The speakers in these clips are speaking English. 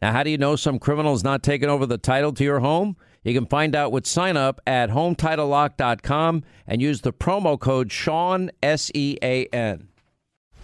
Now, how do you know some criminal is not taking over the title to your home? You can find out with sign up at HometitleLock.com and use the promo code Sean, S E A N.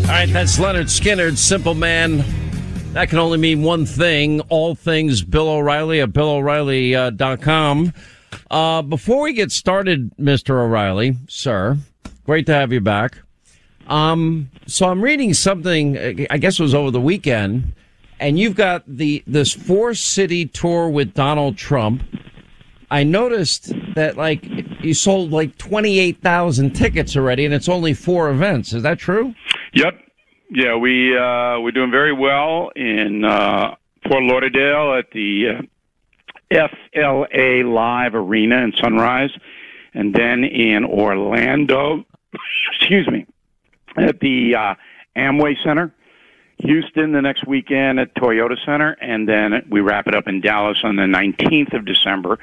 All right, that's Lynyrd Skynyrd, Simple Man. That can only mean one thing all things Bill O'Reilly at BillO'Reilly.com. Uh, before we get started, Mr. O'Reilly, sir, great to have you back. Um, so I'm reading something, I guess it was over the weekend, and you've got the this four city tour with Donald Trump. I noticed that like you sold like 28,000 tickets already and it's only four events. Is that true? Yep. Yeah, we uh, we're doing very well in uh, Fort Lauderdale at the uh, FLA Live Arena in Sunrise, and then in Orlando. excuse me, at the uh, Amway Center. Houston the next weekend at Toyota Center, and then we wrap it up in Dallas on the 19th of December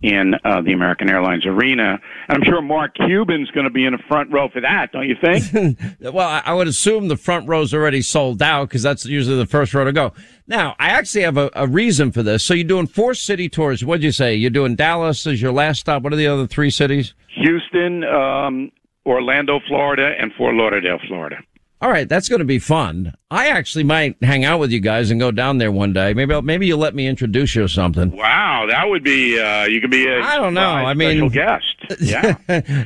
in uh, the American Airlines Arena. And I'm sure Mark Cuban's going to be in the front row for that, don't you think? well, I would assume the front row's already sold out because that's usually the first row to go. Now, I actually have a, a reason for this. So you're doing four city tours. What'd you say? You're doing Dallas as your last stop. What are the other three cities? Houston, um, Orlando, Florida, and Fort Lauderdale, Florida. All right, that's going to be fun. I actually might hang out with you guys and go down there one day. Maybe I'll, maybe you'll let me introduce you or something. Wow, that would be uh, you could be a I don't know. I mean, guest. Yeah.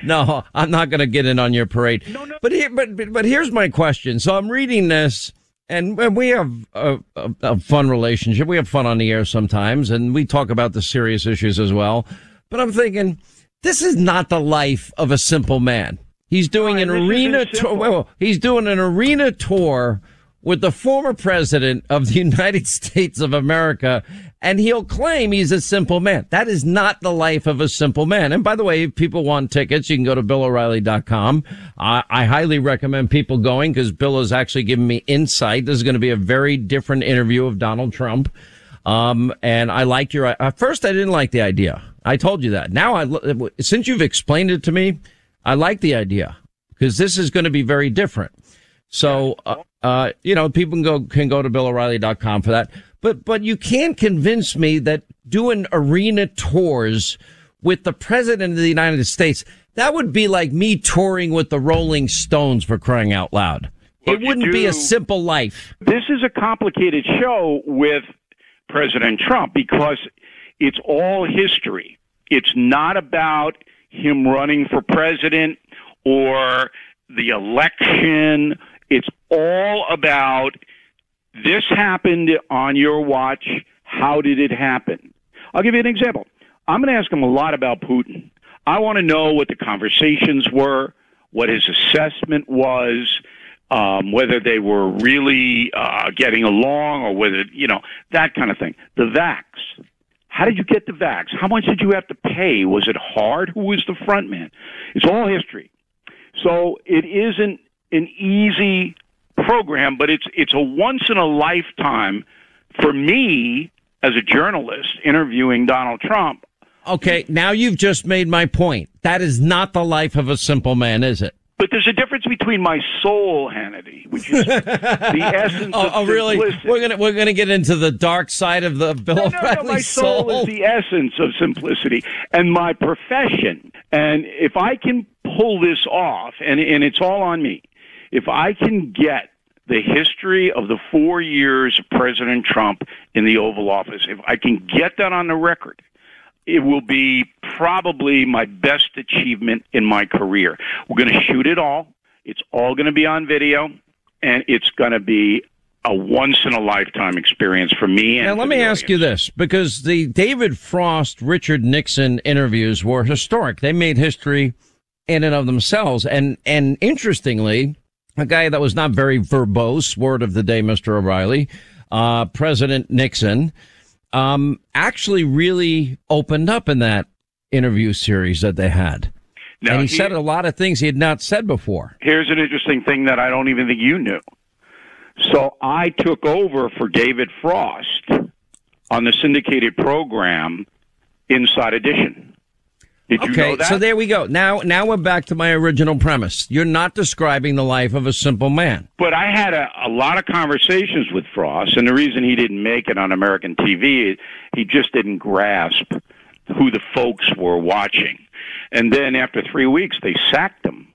no, I'm not going to get in on your parade. No, no. But here, but, but but here's my question. So I'm reading this, and we have a, a, a fun relationship. We have fun on the air sometimes, and we talk about the serious issues as well. But I'm thinking, this is not the life of a simple man. He's doing an arena tour. Well, he's doing an arena tour with the former president of the United States of America, and he'll claim he's a simple man. That is not the life of a simple man. And by the way, if people want tickets, you can go to BillO'Reilly.com. I, I highly recommend people going because Bill has actually given me insight. This is going to be a very different interview of Donald Trump. Um, and I liked your, at first I didn't like the idea. I told you that. Now I, since you've explained it to me, I like the idea because this is going to be very different. So, uh, uh, you know, people can go, can go to BillO'Reilly.com for that. But, but you can't convince me that doing arena tours with the president of the United States, that would be like me touring with the Rolling Stones for crying out loud. Well, it wouldn't do, be a simple life. This is a complicated show with President Trump because it's all history. It's not about him running for president or the election. It's all about this happened on your watch. How did it happen? I'll give you an example. I'm going to ask him a lot about Putin. I want to know what the conversations were, what his assessment was, um, whether they were really uh, getting along or whether, you know, that kind of thing. The vax. How did you get the vax? How much did you have to pay? Was it hard? Who was the front man? It's all history. So it isn't an easy program, but it's it's a once in a lifetime for me as a journalist interviewing Donald Trump. Okay, now you've just made my point. That is not the life of a simple man, is it? But there's a difference between my soul, Hannity, which is the essence oh, of oh, really? simplicity. We're gonna we're gonna get into the dark side of the Bill No, no, no, my soul, soul. is the essence of simplicity and my profession. And if I can pull this off, and, and it's all on me, if I can get the history of the four years of President Trump in the Oval Office, if I can get that on the record, it will be probably my best achievement in my career. We're going to shoot it all. It's all going to be on video, and it's going to be a once in a lifetime experience for me. And Now, let me the ask you this because the David Frost, Richard Nixon interviews were historic. They made history in and of themselves. And, and interestingly, a guy that was not very verbose, word of the day, Mr. O'Reilly, uh, President Nixon, um, actually really opened up in that interview series that they had. Now, and he he- said a lot of things he had not said before. here's an interesting thing that I don't even think you knew. So I took over for David Frost on the syndicated program Inside Edition. Did you Okay, know that? so there we go. Now, now we're back to my original premise. You're not describing the life of a simple man. But I had a, a lot of conversations with Frost, and the reason he didn't make it on American TV, he just didn't grasp who the folks were watching. And then after three weeks, they sacked him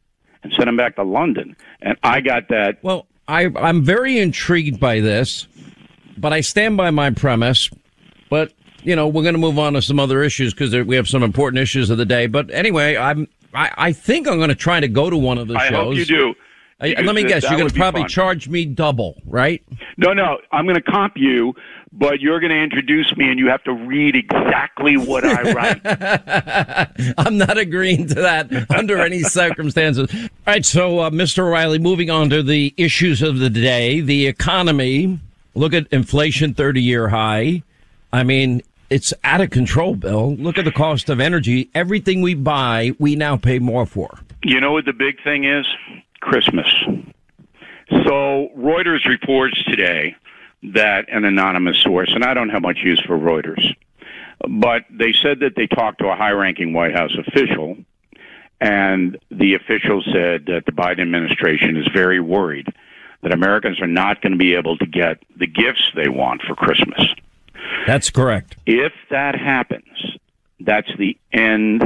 and sent him back to London. And I got that. Well, I, I'm very intrigued by this, but I stand by my premise. But you know, we're going to move on to some other issues because we have some important issues of the day. But anyway, I'm I, I think I'm going to try to go to one of the I shows. hope you do. I- let me guess, you're going to probably fun. charge me double, right? No, no, I'm going to comp you, but you're going to introduce me, and you have to read exactly what I write. I'm not agreeing to that under any circumstances. All right, so uh, Mr. O'Reilly, moving on to the issues of the day, the economy. Look at inflation, 30 year high. I mean, it's out of control, Bill. Look at the cost of energy. Everything we buy, we now pay more for. you know what the big thing is? Christmas. So Reuters reports today that an anonymous source, and I don't have much use for Reuters, but they said that they talked to a high-ranking White House official, and the official said that the Biden administration is very worried that Americans are not going to be able to get the gifts they want for Christmas. That's correct. If that happens, that's the end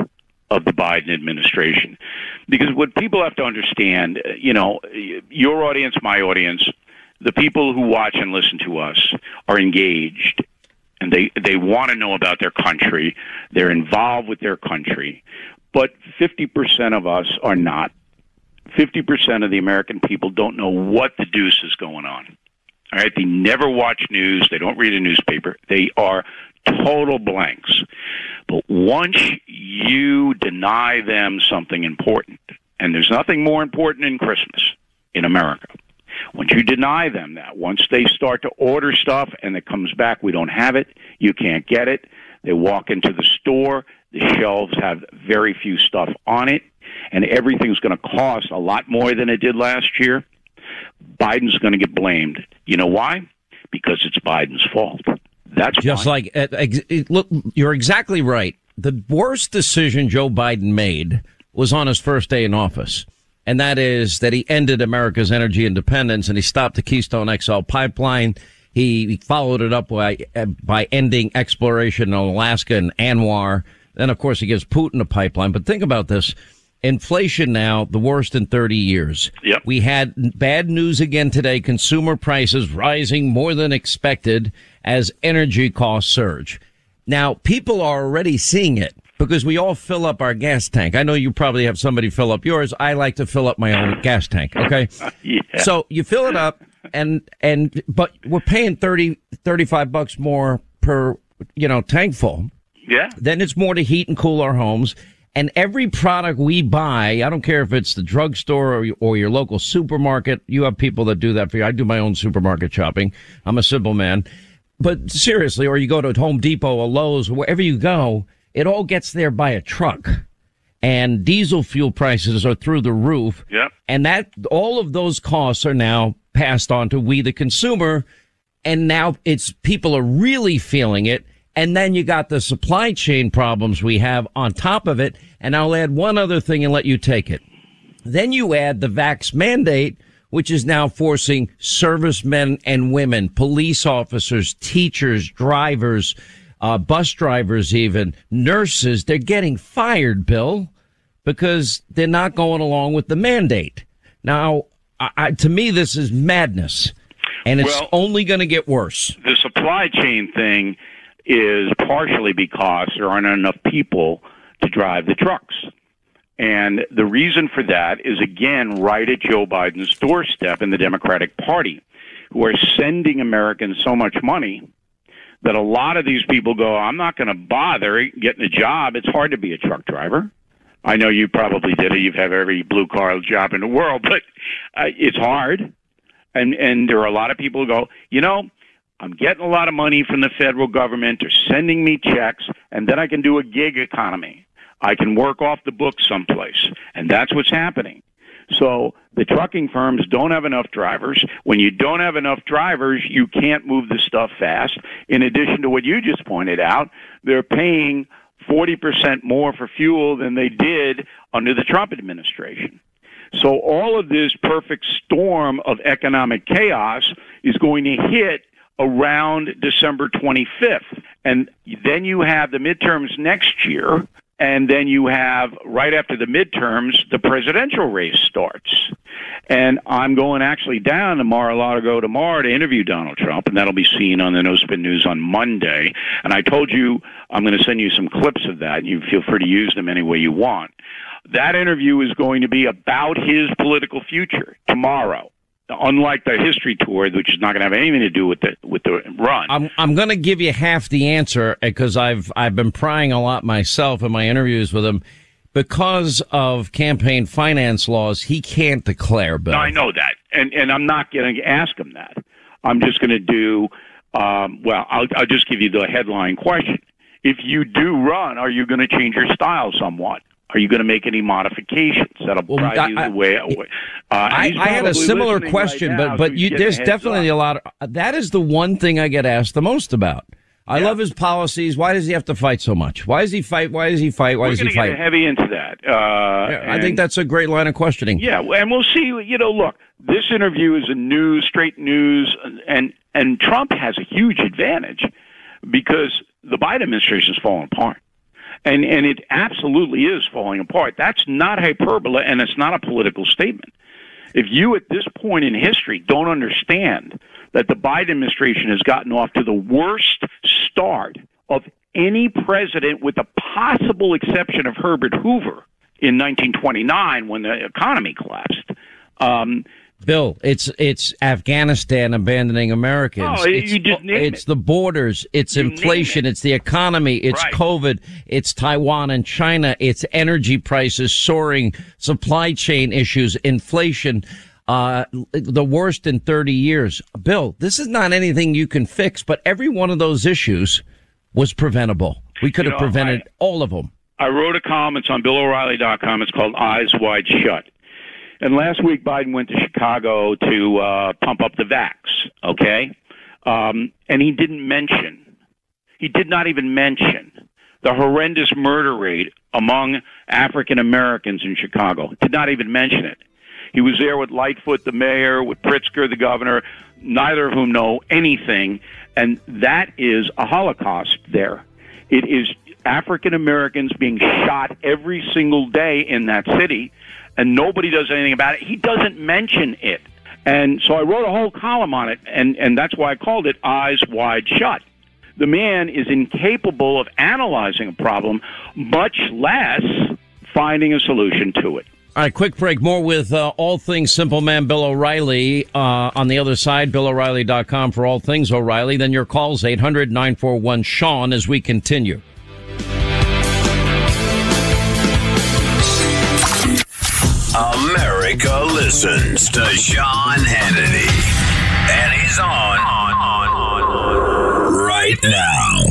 of the Biden administration. Because what people have to understand, you know, your audience, my audience, the people who watch and listen to us are engaged and they, they want to know about their country. They're involved with their country. But 50% of us are not. 50% of the American people don't know what the deuce is going on. All right, they never watch news. They don't read a newspaper. They are total blanks. But once you deny them something important, and there's nothing more important than Christmas in America. Once you deny them that, once they start to order stuff and it comes back, we don't have it, you can't get it. They walk into the store, the shelves have very few stuff on it, and everything's going to cost a lot more than it did last year. Biden's going to get blamed. You know why? Because it's Biden's fault. That's Just why. like, uh, it- look, you're exactly right. The worst decision Joe Biden made was on his first day in office. And that is that he ended America's energy independence and he stopped the Keystone XL pipeline. He followed it up by, uh, by ending exploration in Alaska and ANWR. Then, of course, he gives Putin a pipeline. But think about this. Inflation now, the worst in 30 years. Yep. We had bad news again today. Consumer prices rising more than expected as energy costs surge. Now, people are already seeing it because we all fill up our gas tank. I know you probably have somebody fill up yours. I like to fill up my own gas tank. Okay. Yeah. So you fill it up and, and, but we're paying 30, 35 bucks more per, you know, tank full. Yeah. Then it's more to heat and cool our homes. And every product we buy, I don't care if it's the drugstore or, or your local supermarket. You have people that do that for you. I do my own supermarket shopping. I'm a simple man. But seriously, or you go to Home Depot or Lowe's, wherever you go, it all gets there by a truck. And diesel fuel prices are through the roof. Yep. And that, all of those costs are now passed on to we, the consumer. And now it's, people are really feeling it. And then you got the supply chain problems we have on top of it. And I'll add one other thing and let you take it. Then you add the vax mandate, which is now forcing servicemen and women, police officers, teachers, drivers, uh, bus drivers, even nurses. They're getting fired, Bill, because they're not going along with the mandate. Now, I, I, to me, this is madness, and it's Well- only going to get worse. The supply chain thing is partially because there aren't enough people to drive the trucks. And the reason for that is again right at Joe Biden's doorstep in the Democratic Party, who are sending Americans so much money that a lot of these people go, I'm not going to bother getting a job. It's hard to be a truck driver. I know you probably did it. You've every blue collar job in the world, but uh, it's hard. And and there are a lot of people who go, you know, I'm getting a lot of money from the federal government. They're sending me checks, and then I can do a gig economy. I can work off the books someplace, and that's what's happening. So the trucking firms don't have enough drivers. When you don't have enough drivers, you can't move the stuff fast. In addition to what you just pointed out, they're paying 40% more for fuel than they did under the Trump administration. So all of this perfect storm of economic chaos is going to hit around December 25th. And then you have the midterms next year. And then you have right after the midterms, the presidential race starts. And I'm going actually down to Mar-a-Lago tomorrow to interview Donald Trump, and that'll be seen on the No Spin News on Monday. And I told you I'm going to send you some clips of that. You feel free to use them any way you want. That interview is going to be about his political future tomorrow. Unlike the history tour, which is not going to have anything to do with the with the run. I'm I'm going to give you half the answer because I've I've been prying a lot myself in my interviews with him. Because of campaign finance laws, he can't declare, Bill. No, I know that, and and I'm not going to ask him that. I'm just going to do. Um, well, I'll I'll just give you the headline question. If you do run, are you going to change your style somewhat? Are you going to make any modifications that'll Well, drive I- you I- the way? Uh, I, I had a similar question, right but now, but so you, there's getting a heads definitely up. a lot. Of, that is the one thing I get asked the most about. I Yeah. love his policies. Why does he have to fight so much? Why does he fight? Why does he fight? Why We're does he to get heavy into that. Uh, Yeah, I think that's a great line of questioning. Yeah, and we'll see. You know, look, this interview is a news, straight news, and and Trump has a huge advantage because the Biden administration is falling apart, and and it absolutely is falling apart. That's not hyperbole, and it's not a political statement. If you at this point in history don't understand that the Biden administration has gotten off to the worst start of any president, with the possible exception of Herbert Hoover in 1929 when the economy collapsed. Um, Bill, it's it's Afghanistan abandoning Americans. Oh, you it's, just name it's it. the borders, it's You inflation, it. it's the economy, it's Right. COVID, it's Taiwan and China, it's energy prices soaring, supply chain issues, inflation, uh, the worst in 30 years. Bill, this is not anything you can fix, but every one of those issues was preventable. We could You have know, prevented I- all of them. I wrote a column. It's on BillO'Reilly.com. It's called Eyes Wide Shut. And last week, Biden went to Chicago to uh, pump up the vax. Okay, um, and he didn't mention. He did not even mention the horrendous murder rate among African Americans in Chicago. Did not even mention it. He was there with Lightfoot, the mayor, with Pritzker, the governor, neither of whom know anything. And that is a Holocaust there. It is African Americans being shot every single day in that city, and nobody does anything about it. He doesn't mention it. And so I wrote a whole column on it, and, and that's why I called it Eyes Wide Shut. The man is incapable of analyzing a problem, much less finding a solution to it. All right, quick break. More with uh, all things Simple Man Bill O'Reilly. Uh, on the other side, BillO'Reilly.com for all things O'Reilly. Then your calls, 800 941 Sean, as we continue. America listens to Sean Hannity. And he's on, on, on, on right now.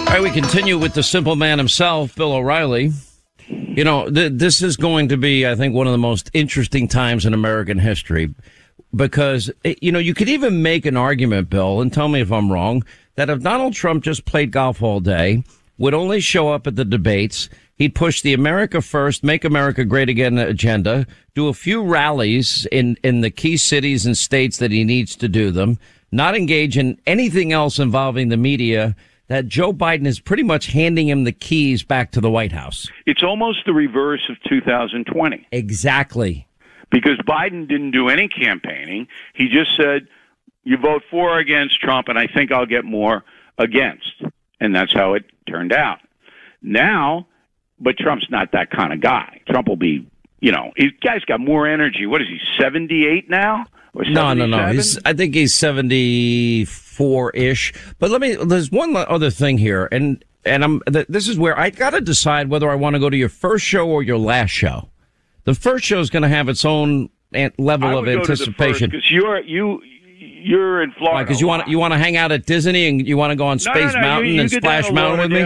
All right, we continue with the simple man himself, Bill O'Reilly. You know, th- this is going to be, I think, one of the most interesting times in American history because, eh, you know, you could even make an argument, Bill, and tell me if I'm wrong, that if Donald Trump just played golf all day, would only show up at the debates, he'd push the America First, Make America Great Again agenda, do a few rallies in, in the key cities and states that he needs to do them, not engage in anything else involving the media that Joe Biden is pretty much handing him the keys back to the White House. It's almost the reverse of 2020 Exactly. because Biden didn't do any campaigning. He just said, "You vote for or against Trump, and I think I'll get more against," and that's how it turned out. Now, but Trump's not that kind of guy. Trump will be, you know, he guy's got more energy. What is he? Seventy-eight now? Or No, no, no. He's, I think he's 74 ish. But let me, there's one other thing here. And, and I'm, th- this is where I got to decide whether I want to go to your first show or your last show. The first show is going to have its own level of anticipation. because you're you you're in Florida. Because you want you want to hang out at Disney and you want to go on Space no, no, Mountain you, you and Splash Mountain with me.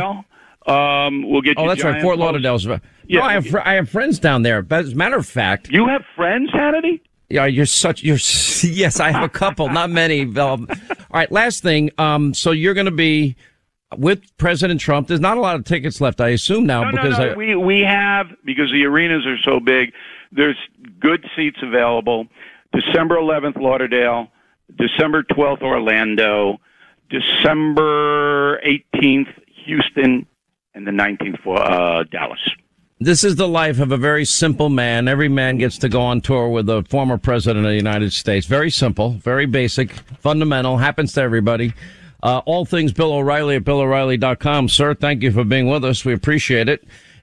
Um, we'll get Oh, that's right, Fort. Lauderdale's. Yeah. no, I have I have friends down there. But as a matter of fact, You have friends, Hannity? Yeah, you're such you're yes, I have a couple, not many. Um, all right, last thing. Um, so you're going to be with President Trump. There's not a lot of tickets left, I assume now, No, because no, no. I, we we have because the arenas are so big. There's good seats available. December 11th, Lauderdale. December 12th, Orlando. December 18th, Houston, and the 19th for uh, Dallas. This is the life of a very simple man. Every man gets to go on tour with a former president of the United States. Very simple, very basic, fundamental. Happens to everybody. Uh, all things Bill O'Reilly at BillO'Reilly.com. Sir, thank you for being with us. We appreciate it.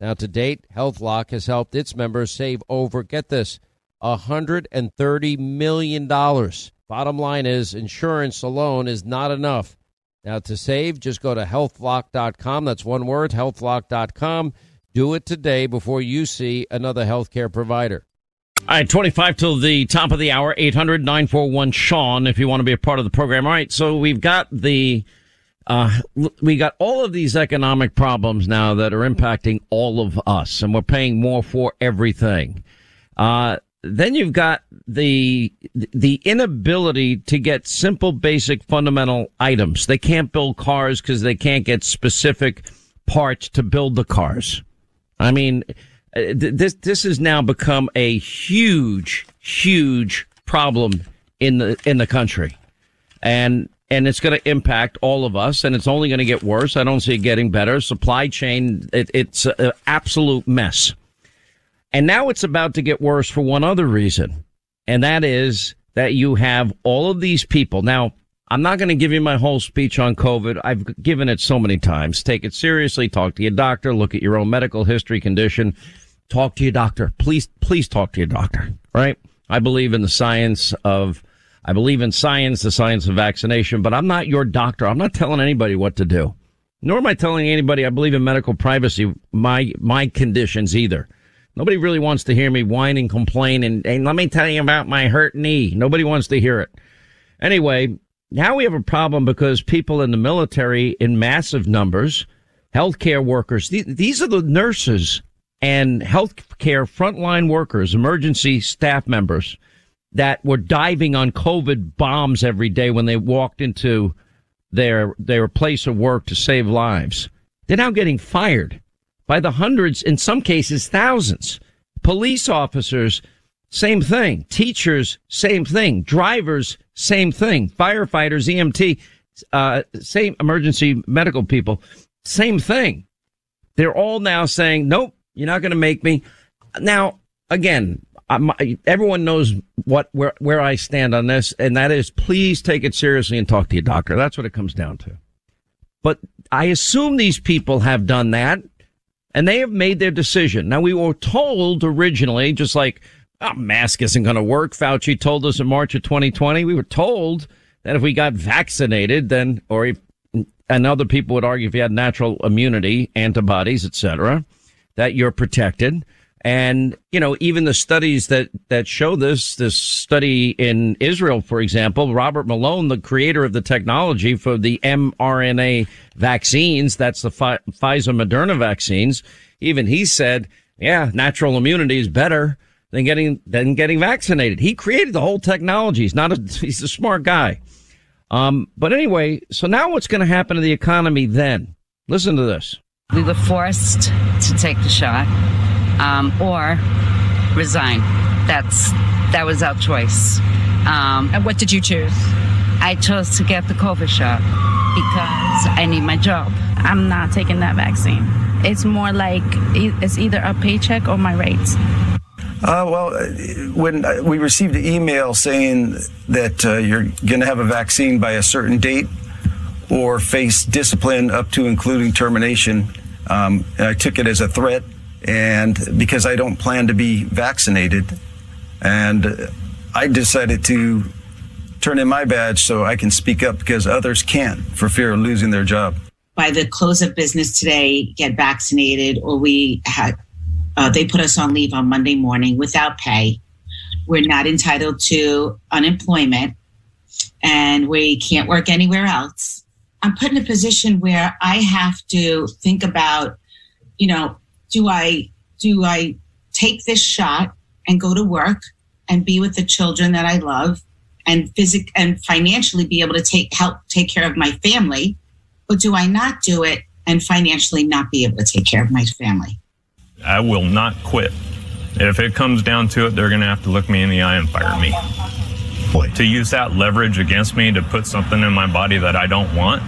Now, to date, HealthLock has helped its members save over, get this, $130 million. Bottom line is, insurance alone is not enough. Now, to save, just go to healthlock.com. That's one word, healthlock.com. Do it today before you see another healthcare provider. All right, 25 till the top of the hour, 800 941 Sean, if you want to be a part of the program. All right, so we've got the, uh, we got all of these economic problems now that are impacting all of us, and we're paying more for everything. Uh, then you've got the the inability to get simple, basic, fundamental items. They can't build cars because they can't get specific parts to build the cars. I mean, uh, this this has now become a huge, huge problem in the in the country, and and it's going to impact all of us, and it's only going to get worse. I don't see it getting better. Supply chain, it, it's an absolute mess. And now it's about to get worse for one other reason. And that is that you have all of these people. Now, I'm not going to give you my whole speech on COVID. I've given it so many times. Take it seriously. Talk to your doctor. Look at your own medical history condition. Talk to your doctor. Please, please talk to your doctor. Right? I believe in the science of, I believe in science, the science of vaccination, but I'm not your doctor. I'm not telling anybody what to do. Nor am I telling anybody I believe in medical privacy, my, my conditions either. Nobody really wants to hear me whine and complain and, and let me tell you about my hurt knee. Nobody wants to hear it. Anyway, now we have a problem because people in the military in massive numbers, healthcare workers, th- these are the nurses and healthcare frontline workers, emergency staff members that were diving on COVID bombs every day when they walked into their, their place of work to save lives. They're now getting fired by the hundreds, in some cases, thousands. Police officers, same thing. Teachers, same thing. Drivers, same thing. Firefighters, EMT, uh, same emergency medical people, same thing. They're all now saying, nope, you're not going to make me. Now, again, Everyone knows what, where, where I stand on this, and that is please take it seriously and talk to your doctor. That's what it comes down to. But I assume these people have done that and they have made their decision. Now we were told originally, just like oh, mask isn't going to work. Fauci told us in March of 2020. We were told that if we got vaccinated, then, or if, and other people would argue if you had natural immunity, antibodies, etc., that you're protected. And, you know, even the studies that, that show this, this study in Israel, for example, Robert Malone, the creator of the technology for the mRNA vaccines, that's the Pfizer Moderna vaccines, even he said, yeah, natural immunity is better than getting, than getting vaccinated. He created the whole technology. He's not a, he's a smart guy. Um, but anyway, so now what's going to happen to the economy then? Listen to this. We were forced to take the shot um, or resign. That's that was our choice. Um, and what did you choose? I chose to get the COVID shot because I need my job. I'm not taking that vaccine. It's more like it's either a paycheck or my rates. Uh, well, uh, when uh, we received an email saying that uh, you're going to have a vaccine by a certain date or face discipline up to including termination, um, I took it as a threat and because I don't plan to be vaccinated, and I decided to turn in my badge so I can speak up because others can't for fear of losing their job. By the close of business today, get vaccinated, or we had uh, they put us on leave on Monday morning without pay. We're not entitled to unemployment, and we can't work anywhere else. I'm put in a position where I have to think about, you know, do I do I take this shot and go to work and be with the children that I love and physic and financially be able to take help take care of my family, or do I not do it and financially not be able to take care of my family? I will not quit. If it comes down to it, they're going to have to look me in the eye and fire me. employee. To use that leverage against me to put something in my body that I don't want,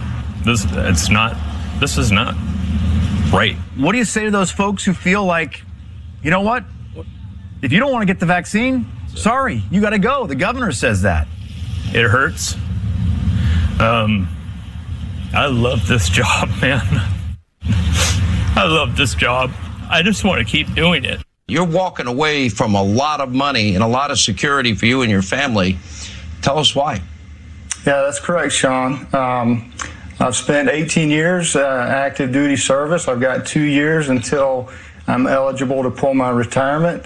this it's not. This is not right. What do you say to those folks who feel like, you know what? If you don't want to get the vaccine, sorry, you got to go. The governor says that. It hurts. Um, I love this job, man. I love this job. I just want to keep doing it. You're walking away from a lot of money and a lot of security for you and your family. Tell us why. Yeah, that's correct, Sean. Um, I've spent 18 years uh, active duty service. I've got two years until I'm eligible to pull my retirement.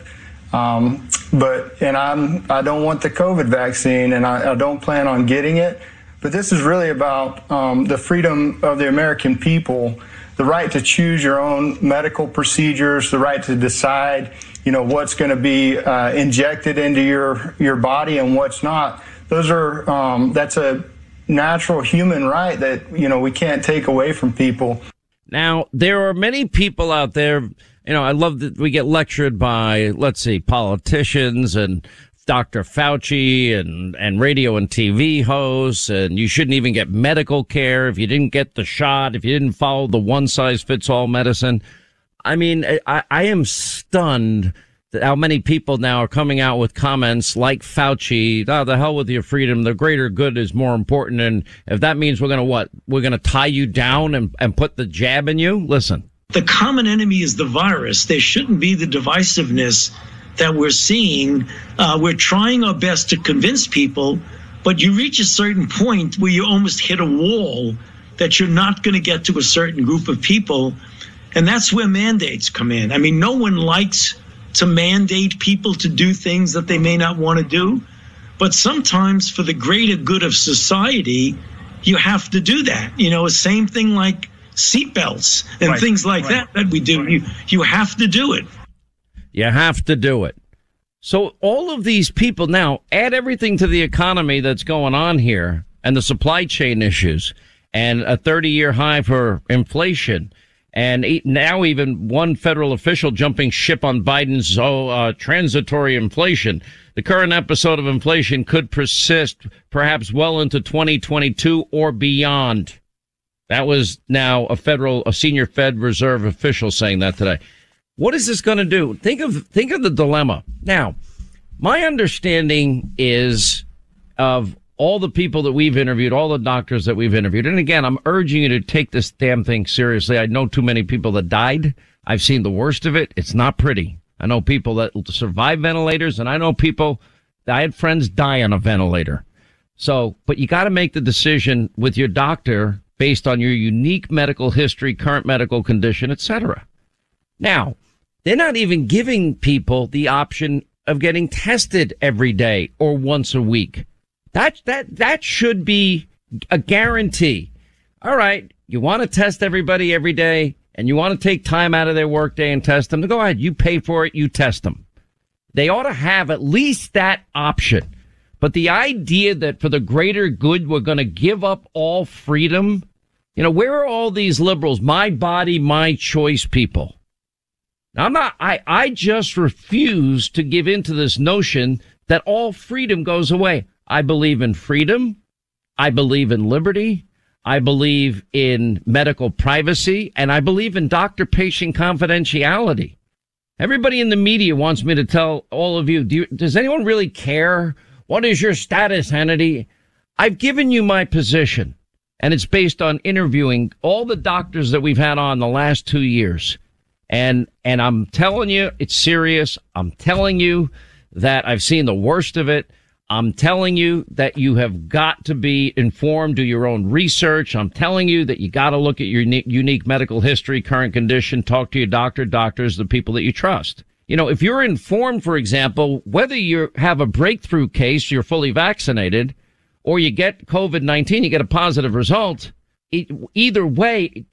Um, but and I'm I don't want the COVID vaccine, and I, I don't plan on getting it. But this is really about um, the freedom of the American people the right to choose your own medical procedures, the right to decide, you know, what's going to be uh, injected into your your body and what's not. Those are um, that's a natural human right that you know we can't take away from people. Now there are many people out there. You know, I love that we get lectured by, let's see, politicians and Dr. Fauci and, and radio and TV hosts, and you shouldn't even get medical care if you didn't get the shot, if you didn't follow the one size fits all medicine. I mean, I, I am stunned how many people now are coming out with comments like Fauci, oh, the hell with your freedom. The greater good is more important. And if that means we're going to what? We're going to tie you down and, and put the jab in you? Listen. The common enemy is the virus. There shouldn't be the divisiveness that we're seeing. Uh, we're trying our best to convince people, but you reach a certain point where you almost hit a wall that you're not going to get to a certain group of people. And that's where mandates come in. I mean, no one likes to mandate people to do things that they may not want to do. But sometimes, for the greater good of society, you have to do that. You know, same thing like seatbelts and right, things like right. that that we do. Right. You you have to do it. You have to do it. So all of these people now add everything to the economy that's going on here and the supply chain issues and a 30 year high for inflation. And now even one federal official jumping ship on Biden's oh, uh, transitory inflation. The current episode of inflation could persist perhaps well into 2022 or beyond. That was now a federal, a senior Fed Reserve official saying that today. What is this going to do? Think of think of the dilemma. Now, my understanding is of all the people that we've interviewed, all the doctors that we've interviewed, and again, I'm urging you to take this damn thing seriously. I know too many people that died. I've seen the worst of it. It's not pretty. I know people that survive ventilators, and I know people. That I had friends die on a ventilator. So, but you got to make the decision with your doctor based on your unique medical history, current medical condition, etc. Now, they're not even giving people the option of getting tested every day or once a week. That, that, that should be a guarantee. All right. You want to test everybody every day and you want to take time out of their workday and test them. Go ahead. You pay for it. You test them. They ought to have at least that option. But the idea that for the greater good, we're going to give up all freedom. You know, where are all these liberals? My body, my choice people. Now, I'm not, I, I just refuse to give in to this notion that all freedom goes away. I believe in freedom. I believe in liberty. I believe in medical privacy and I believe in doctor patient confidentiality. Everybody in the media wants me to tell all of you, do you, does anyone really care? What is your status, Hannity? I've given you my position and it's based on interviewing all the doctors that we've had on the last two years. And, and I'm telling you, it's serious. I'm telling you that I've seen the worst of it. I'm telling you that you have got to be informed, do your own research. I'm telling you that you got to look at your unique, medical history, current condition, talk to your doctor, doctors, the people that you trust. You know, if you're informed, for example, whether you have a breakthrough case, you're fully vaccinated, or you get COVID-19, you get a positive result, either way,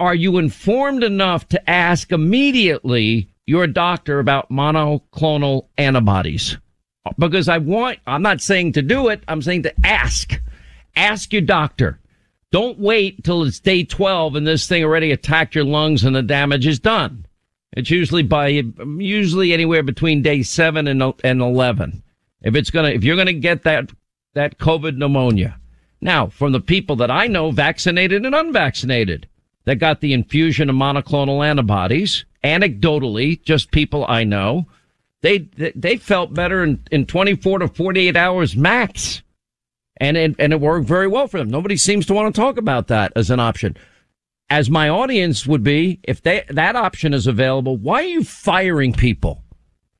are you informed enough to ask immediately your doctor about monoclonal antibodies? Because I want, I'm not saying to do it. I'm saying to ask. Ask your doctor. Don't wait till it's day 12 and this thing already attacked your lungs and the damage is done. It's usually by, usually anywhere between day seven and, and 11. If it's gonna, if you're gonna get that that COVID pneumonia. Now, from the people that I know, vaccinated and unvaccinated, that got the infusion of monoclonal antibodies, anecdotally, just people I know, they they felt better in, in 24 to 48 hours max. And it, and it worked very well for them. Nobody seems to want to talk about that as an option. As my audience would be, if they, that option is available, why are you firing people?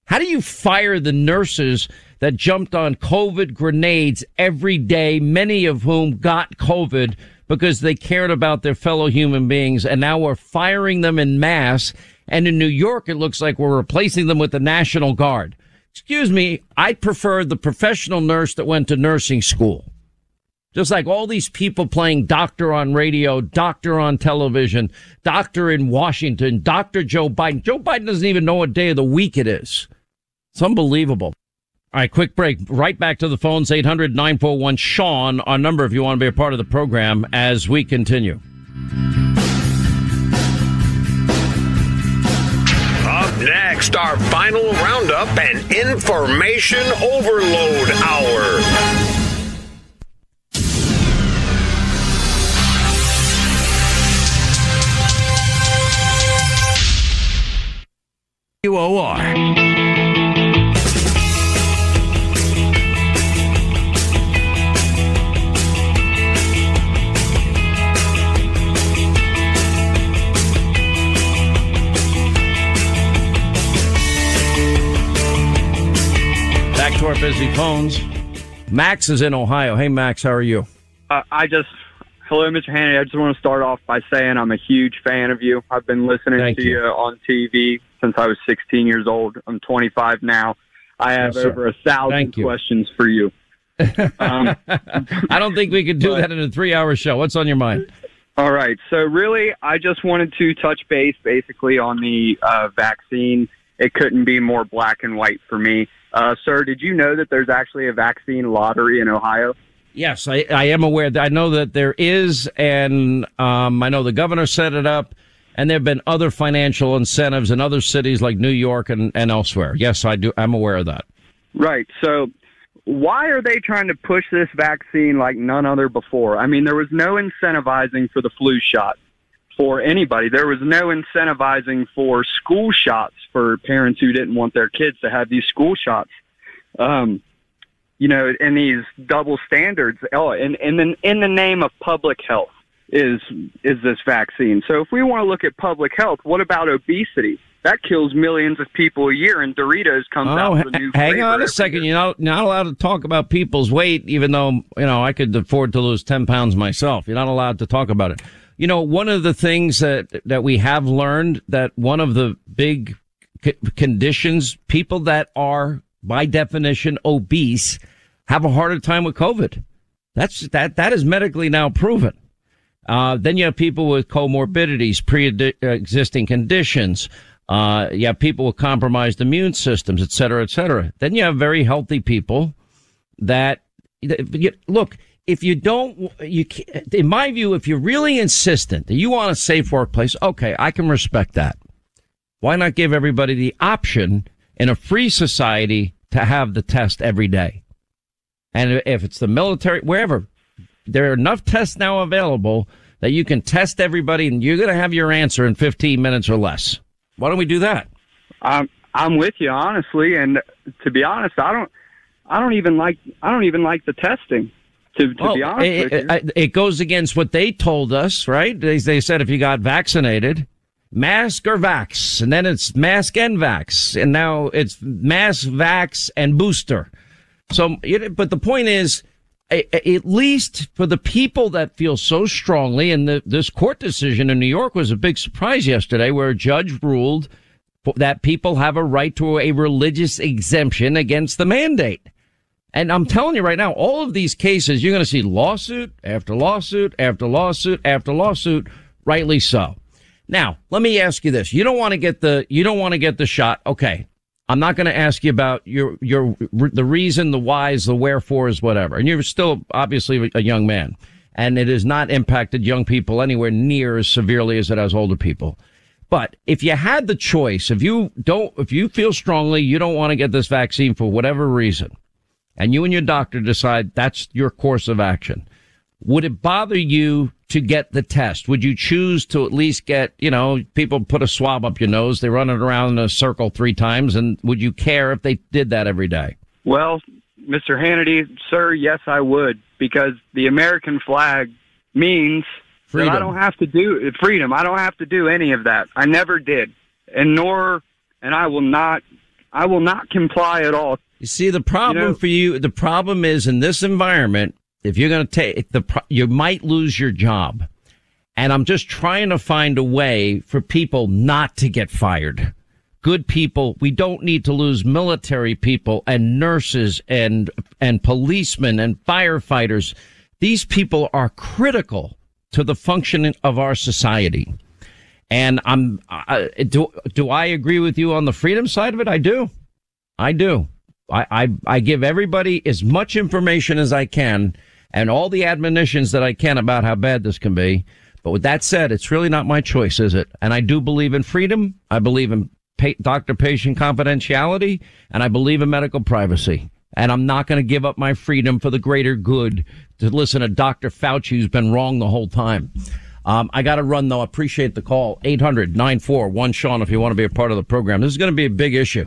How do you fire the nurses that jumped on COVID grenades every day, many of whom got COVID because they cared about their fellow human beings and now we're firing them in mass. And in New York, it looks like we're replacing them with the National Guard. Excuse me, I prefer the professional nurse that went to nursing school. Just like all these people playing doctor on radio, doctor on television, doctor in Washington, Dr. Joe Biden. Joe Biden doesn't even know what day of the week it is. It's unbelievable. All right, quick break. Right back to the phones, 800 941 Sean, our number if you want to be a part of the program as we continue. Our final roundup and information overload hour. WOR. To our busy phones. Max is in Ohio. Hey, Max, how are you? Uh, I just, hello, Mr. Hannity. I just want to start off by saying I'm a huge fan of you. I've been listening Thank to you. you. on TV since I was 16 years old. I'm 25 now. I have Yes, over a thousand questions for you. Um, I don't think we could do that in a three hour show. What's on your mind? All right. So really, I just wanted to touch base basically on the uh, vaccine. It couldn't be more black and white for me. Uh, sir, did you know that there's actually a vaccine lottery in Ohio? Yes, I, I am aware. That, I know that there is, and um, I know the governor set it up, and there have been other financial incentives in other cities like New York and, and elsewhere. Yes, I do. I'm aware of that. Right. So why are they trying to push this vaccine like none other before? I mean, there was no incentivizing for the flu shot for anybody. There was no incentivizing for school shots for parents who didn't want their kids to have these school shots. Um, you know, and these double standards. Oh, and and then in the name of public health is is this vaccine. So if we want to look at public health, what about obesity? That kills millions of people a year, and Doritos comes Oh, out with a new hang on a second. You're not, not allowed to talk about people's weight, even though, you know, I could afford to lose 10 pounds myself. You're not allowed to talk about it. You know, one of the things that, that we have learned that one of the big c- conditions, people that are by definition obese have a harder time with COVID. That's, that, that is medically now proven. Uh, then you have people with comorbidities, pre-existing conditions. Uh, you have people with compromised immune systems, et cetera, et cetera. Then you have very healthy people that, look, if you don't, you, in my view, if you're really insistent that you want a safe workplace, okay, I can respect that. Why not give everybody the option in a free society to have the test every day? And if it's the military, wherever, there are enough tests now available that you can test everybody and you're going to have your answer in 15 minutes or less. Why don't we do that? I'm I'm with you honestly, and to be honest, I don't I don't even like I don't even like the testing. To, to Well, be honest it, it- it goes against what they told us, right? They, they said if you got vaccinated, mask or vax, and then it's mask and vax, and now it's mask, vax, and booster. So, but the point is, at least for the people that feel so strongly, and the, this court decision in New York was a big surprise yesterday, where a judge ruled that people have a right to a religious exemption against the mandate. And I'm telling you right now, all of these cases, you're going to see lawsuit after lawsuit after lawsuit after lawsuit, rightly so. Now, let me ask you this. You don't want to get the, you don't want to get the shot. Okay. I'm not going to ask you about your, your, the reason, the whys, the wherefores, whatever. And you're still obviously a young man and it has not impacted young people anywhere near as severely as it has older people. But if you had the choice, if you don't, if you feel strongly you don't want to get this vaccine for whatever reason, and you and your doctor decide that's your course of action, would it bother you to get the test? Would you choose to at least get, you know, people put a swab up your nose, they run it around in a circle three times, and would you care if they did that every day? Well, Mr. Hannity, sir, yes, I would, because the American flag means Freedom. that I don't have to do freedom. I don't have to do any of that. I never did, and nor, and I will not, I will not comply at all. You see, the problem You know- for you, the problem is in this environment, if you're going to take the, you might lose your job. And I'm just trying to find a way for people not to get fired. Good people. We don't need to lose military people and nurses and, and policemen and firefighters. These people are critical to the functioning of our society. And I'm, I, do, do I agree with you on the freedom side of it? I do. I do. I, I, I give everybody as much information as I can and all the admonitions that I can about how bad this can be. But with that said, it's really not my choice, is it? And I do believe in freedom. I believe in pa- doctor patient confidentiality and I believe in medical privacy. And I'm not going to give up my freedom for the greater good to listen to Dr. Fauci who's been wrong the whole time. Um, I got to run though. Appreciate the call. 800 941 Sean if you want to be a part of the program. This is going to be a big issue.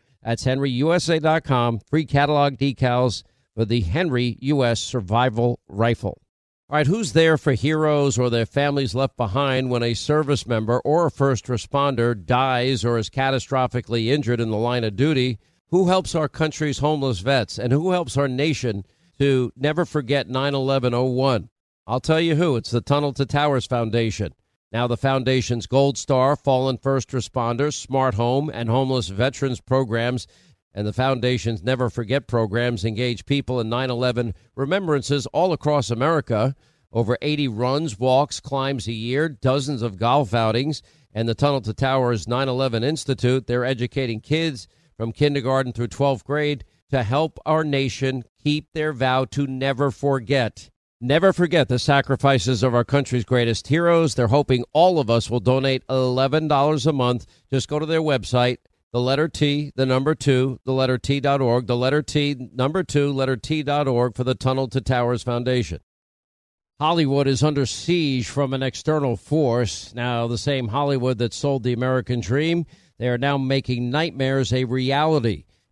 That's henryusa.com. Free catalog decals for the Henry U.S. Survival Rifle. All right, who's there for heroes or their families left behind when a service member or a first responder dies or is catastrophically injured in the line of duty? Who helps our country's homeless vets and who helps our nation to never forget 9 11 01? I'll tell you who. It's the Tunnel to Towers Foundation. Now, the Foundation's Gold Star, Fallen First Responders, Smart Home, and Homeless Veterans programs and the Foundation's Never Forget programs engage people in 9 11 remembrances all across America. Over 80 runs, walks, climbs a year, dozens of golf outings, and the Tunnel to Towers 9 11 Institute. They're educating kids from kindergarten through 12th grade to help our nation keep their vow to never forget. Never forget the sacrifices of our country's greatest heroes. They're hoping all of us will donate $11 a month. Just go to their website, the letter T, the number two, the letter T.org, the letter T, number two, letter T.org for the Tunnel to Towers Foundation. Hollywood is under siege from an external force. Now, the same Hollywood that sold the American dream, they are now making nightmares a reality.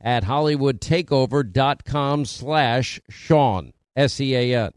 at hollywoodtakeover.com slash Sean, S-E-A-N.